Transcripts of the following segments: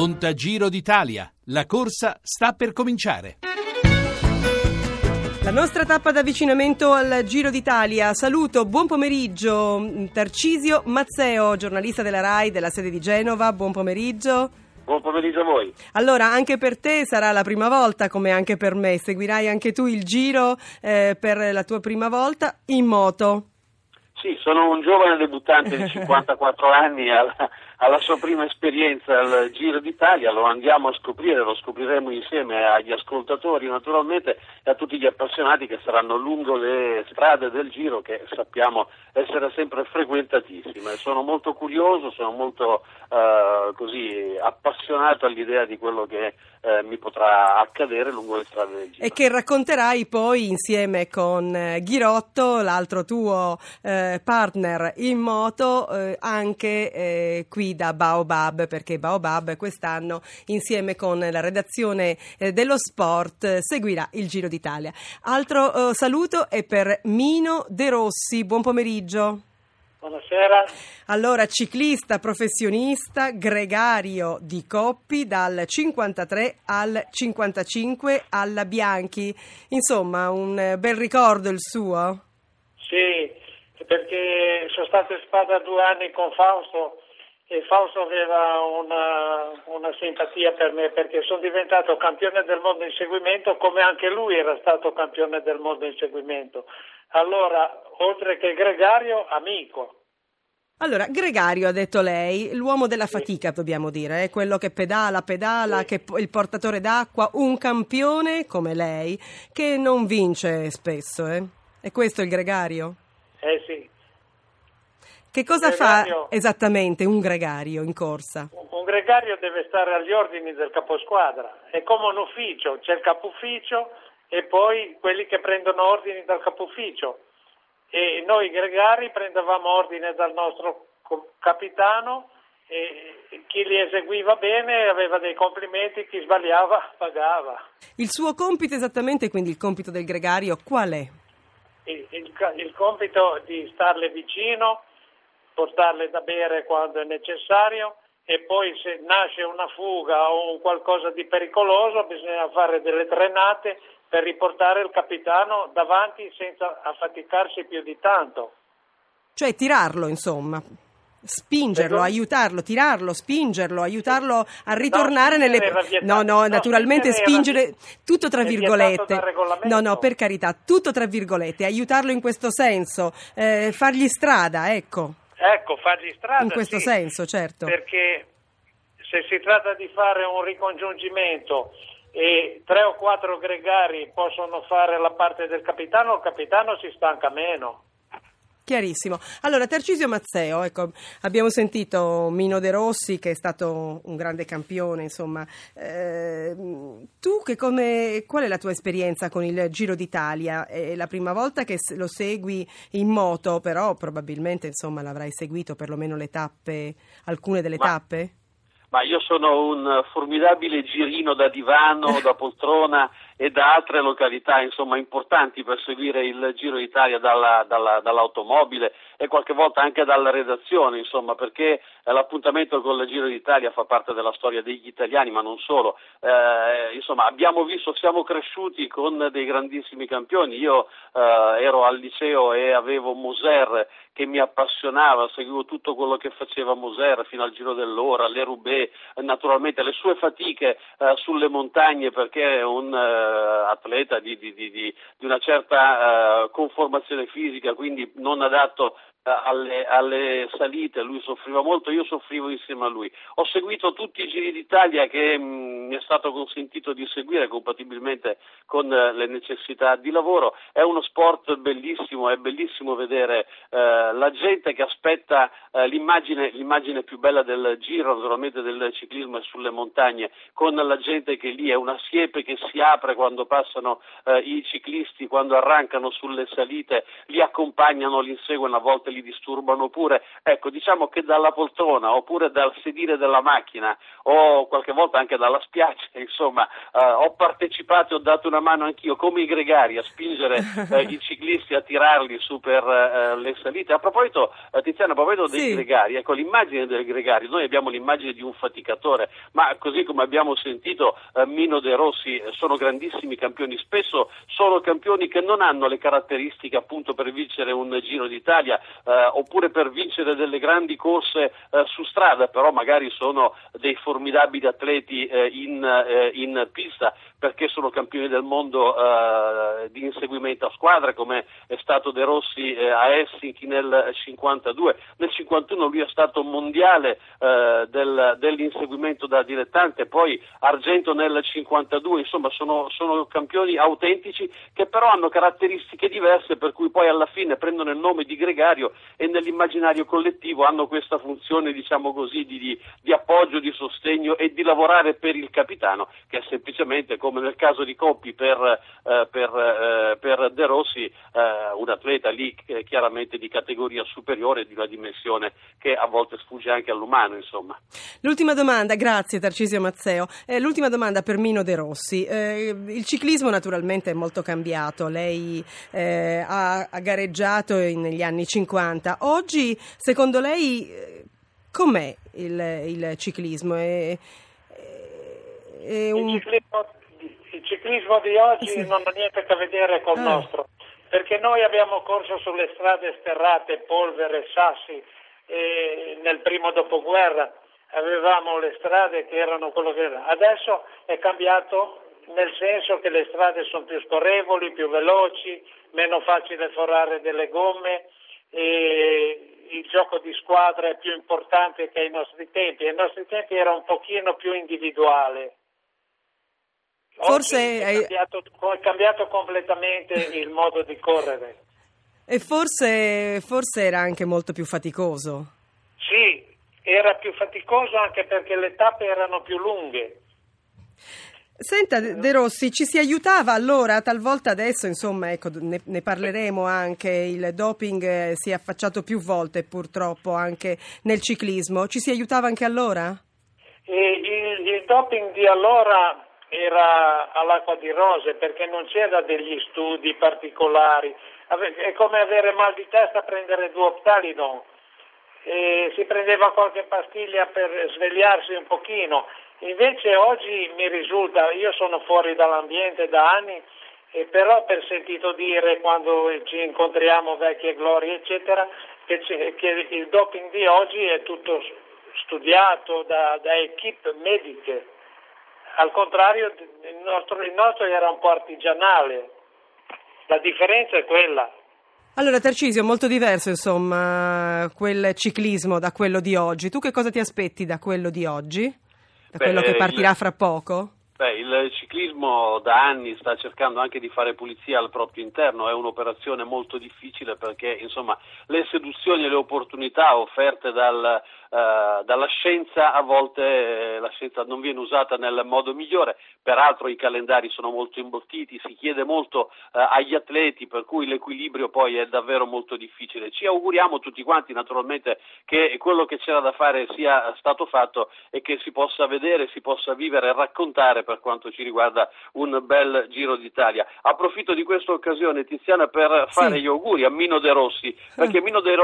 Conta Giro d'Italia. La corsa sta per cominciare. La nostra tappa d'avvicinamento al Giro d'Italia. Saluto, buon pomeriggio Tarcisio Mazzeo, giornalista della RAI della sede di Genova. Buon pomeriggio. Buon pomeriggio a voi. Allora, anche per te sarà la prima volta, come anche per me. Seguirai anche tu il Giro eh, per la tua prima volta in moto. Sì, sono un giovane debuttante di 54 anni alla, alla, sua prima esperienza al Giro d'Italia, lo andiamo a scoprire, lo scopriremo insieme agli ascoltatori naturalmente e a tutti gli appassionati che saranno lungo le strade del Giro che sappiamo essere sempre frequentatissime. Sono molto curioso, sono molto eh, così appassionato all'idea di quello che eh, mi potrà accadere lungo le strade del Giro. E che racconterai poi insieme con eh, Ghirotto, l'altro tuo eh, partner in moto, eh, anche eh, qui da Baobab, perché Baobab quest'anno insieme con la redazione eh, dello sport seguirà il Giro d'Italia. Altro saluto è per Mino De Rossi, buon pomeriggio. Buonasera. Allora, ciclista professionista gregario di Coppi dal 53 al 55 alla Bianchi. Insomma, un bel ricordo il suo? Sì, perché sono stato in spada due anni con Fausto e Fausto aveva una, una, simpatia per me perché sono diventato campione del mondo in seguimento come anche lui era stato campione del mondo in seguimento. Allora, oltre che gregario, amico. Allora, gregario ha detto lei, l'uomo della fatica dobbiamo dire, è quello che pedala, pedala, che il portatore d'acqua, un campione come lei che non vince spesso, eh? È questo il gregario? Eh sì. Che cosa gregario, fa esattamente un gregario in corsa? Un gregario deve stare agli ordini del caposquadra, è come un ufficio, c'è il capo ufficio e poi quelli che prendono ordini dal capo ufficio e noi gregari prendevamo ordine dal nostro capitano e chi li eseguiva bene aveva dei complimenti, chi sbagliava pagava. Il suo compito esattamente, quindi il compito del gregario, qual è? Il, il, il compito di starle vicino, portarle da bere quando è necessario e poi se nasce una fuga o un qualcosa di pericoloso bisogna fare delle trenate per riportare il capitano davanti senza affaticarsi più di tanto. Cioè tirarlo, insomma. Spingerlo, Prego? aiutarlo, tirarlo, spingerlo, aiutarlo a ritornare no, nelle. No, no, naturalmente spingere tutto tra virgolette. No, no, per carità, tutto tra virgolette, aiutarlo in questo senso, eh, fargli strada, ecco. Ecco, fargli strada. In questo sì, senso, certo. Perché se si tratta di fare un ricongiungimento e tre o quattro gregari possono fare la parte del capitano, il capitano si stanca meno. Chiarissimo. Allora, Tarcisio Mazzeo, ecco, abbiamo sentito Mino De Rossi che è stato un grande campione, insomma. Eh, tu che come, qual è la tua esperienza con il Giro d'Italia? È la prima volta che lo segui in moto, però probabilmente insomma, l'avrai seguito perlomeno le tappe, alcune delle Ma... tappe? Ma io sono un formidabile girino da divano, da poltrona e da altre località insomma, importanti per seguire il Giro d'Italia dalla, dalla, dall'automobile e qualche volta anche dalla redazione, insomma, perché eh, l'appuntamento con il Giro d'Italia fa parte della storia degli italiani, ma non solo. Eh, insomma, abbiamo visto, siamo cresciuti con dei grandissimi campioni. Io eh, ero al liceo e avevo Moser che mi appassionava, seguivo tutto quello che faceva Moser fino al Giro dell'Ora, le Roubaix, naturalmente le sue fatiche eh, sulle montagne perché è un eh, atleta di, di, di, di, una certa eh, conformazione fisica, quindi non adatto alle, alle, salite, lui soffriva molto, io soffrivo insieme a lui. Ho seguito tutti i giri d'Italia che mm, mi è stato consentito di seguire compatibilmente con eh, le necessità di lavoro. È uno sport bellissimo, è bellissimo vedere eh, la gente che aspetta eh, l'immagine, l'immagine, più bella del giro, naturalmente del ciclismo è sulle montagne, con la gente che lì è una siepe che si apre quando passano eh, i ciclisti, quando arrancano sulle salite, li accompagnano, li inseguono a volte volte li disturbano pure. Ecco, diciamo che dalla poltrona oppure dal sedile della macchina o qualche volta anche dalla spiaggia, insomma, eh, ho partecipato e ho dato una mano anch'io come i gregari a spingere eh, i ciclisti a tirarli su per eh, le salite. A proposito, eh, Tiziana, a proposito dei sì. gregari, ecco l'immagine del gregario, noi abbiamo l'immagine di un faticatore, ma così come abbiamo sentito eh, Mino De Rossi eh, sono grandissimi campioni, spesso sono campioni che non hanno le caratteristiche appunto per vincere un Giro d'Italia oppure per vincere delle grandi corse eh, su strada, però magari sono dei formidabili atleti eh, in, eh, in, pista perché sono campioni del mondo di inseguimento a squadra come è stato De Rossi a Helsinki nel 52, nel 51 lui è stato mondiale del, dell'inseguimento da dilettante, poi argento nel 52, insomma sono, sono campioni autentici che però hanno caratteristiche diverse per cui poi alla fine prendono il nome di gregario e nell'immaginario collettivo hanno questa funzione diciamo così di, di, di appoggio, di sostegno e di lavorare per il capitano che è semplicemente come nel caso di Coppi per, eh, per, eh, per De Rossi eh, un atleta lì chiaramente di categoria superiore di una dimensione che a volte sfugge anche all'umano insomma. L'ultima domanda, grazie Tarcisio Mazzeo, eh, l'ultima domanda per Mino De Rossi, eh, il ciclismo naturalmente è molto cambiato, lei eh, ha, ha, gareggiato negli anni 50, oggi secondo lei com'è il, il ciclismo? È, è un... il, ciclismo, il, ciclismo, di oggi sì. non ha niente a che vedere col ah. nostro, perché noi abbiamo corso sulle strade sterrate, polvere, sassi eh, nel primo dopoguerra, avevamo le strade che erano quello che erano. Adesso è cambiato nel senso che le strade sono più scorrevoli, più veloci, meno facile forare delle gomme e il gioco di squadra è più importante che ai nostri tempi. Ai nostri tempi era un pochino più individuale. Forse è cambiato, è cambiato completamente il modo di correre. E forse, forse era anche molto più faticoso. Sì, era più faticoso anche perché le tappe erano più lunghe. Senta De Rossi, ci si aiutava allora, talvolta adesso insomma ecco, ne, ne, parleremo anche, il doping eh, si è affacciato più volte purtroppo anche nel ciclismo, ci si aiutava anche allora? Il, il doping di allora era all'acqua di rose perché non c'era degli studi particolari, è come avere mal di testa a prendere due Optalidon, e si prendeva qualche pastiglia per svegliarsi un pochino Invece oggi mi risulta, io sono fuori dall'ambiente da anni, e però per sentito dire quando ci incontriamo vecchie glorie eccetera, che, che il doping di oggi è tutto studiato da, da equip mediche. Al contrario, il nostro, il nostro era un po' artigianale. La differenza è quella. Allora, Tarcisio, molto diverso, insomma, quel ciclismo da quello di oggi. Tu che cosa ti aspetti da quello di oggi? Da Beh, quello che partirà il, fra poco? Beh, il ciclismo da anni sta cercando anche di fare pulizia al proprio interno, è un'operazione molto difficile perché insomma, le seduzioni e le opportunità offerte dal, eh, dalla scienza a volte eh, la scienza non viene usata nel modo migliore, peraltro i calendari sono molto imbottiti, si chiede molto eh, agli atleti per cui l'equilibrio poi è davvero molto difficile. Ci auguriamo tutti quanti naturalmente che quello che c'era da fare sia stato fatto e che si possa vedere, si possa vivere e raccontare per quanto ci riguarda un bel Giro d'Italia. Approfitto di questa occasione Tiziana per fare sì. gli auguri a Mino De Rossi, perché Mino De,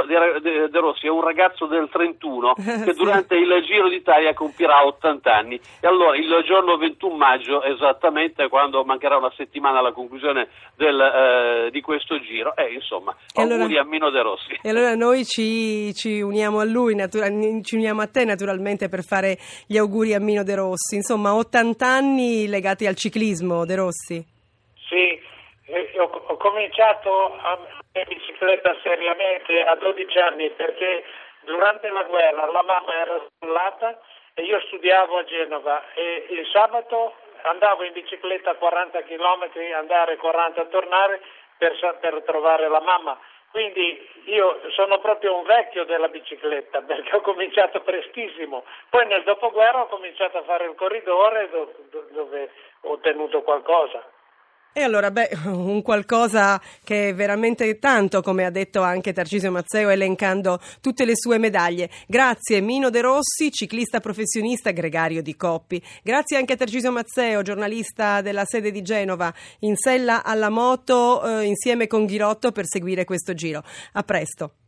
Rossi è un ragazzo del 31 che durante il Giro d'Italia compirà 80 anni. E allora il giorno 21 maggio, esattamente quando mancherà una settimana alla conclusione del, eh, di questo giro, eh, insomma, e auguri allora, a Mino De Rossi. E allora noi ci, ci uniamo a lui, natura- ci uniamo a te naturalmente per fare gli auguri a Mino De Rossi. Insomma, 80 anni legati al ciclismo, De Rossi. Sì, eh, ho, ho cominciato a bicicletta seriamente a 12 anni perché Durante la guerra la mamma era sfollata e io studiavo a Genova e il sabato andavo in bicicletta 40 km, andare 40 a tornare per, per trovare la mamma. Quindi io sono proprio un vecchio della bicicletta perché ho cominciato prestissimo. Poi nel dopoguerra ho cominciato a fare il corridore dove, dove ho ottenuto qualcosa. E allora, beh, un qualcosa che è veramente tanto, come ha detto anche Tarcisio Mazzeo, elencando tutte le sue medaglie. Grazie Mino De Rossi, ciclista professionista gregario di Coppi. Grazie anche a Tarcisio Mazzeo, giornalista della sede di Genova, in sella alla moto eh, insieme con Ghirotto per seguire questo giro. A presto.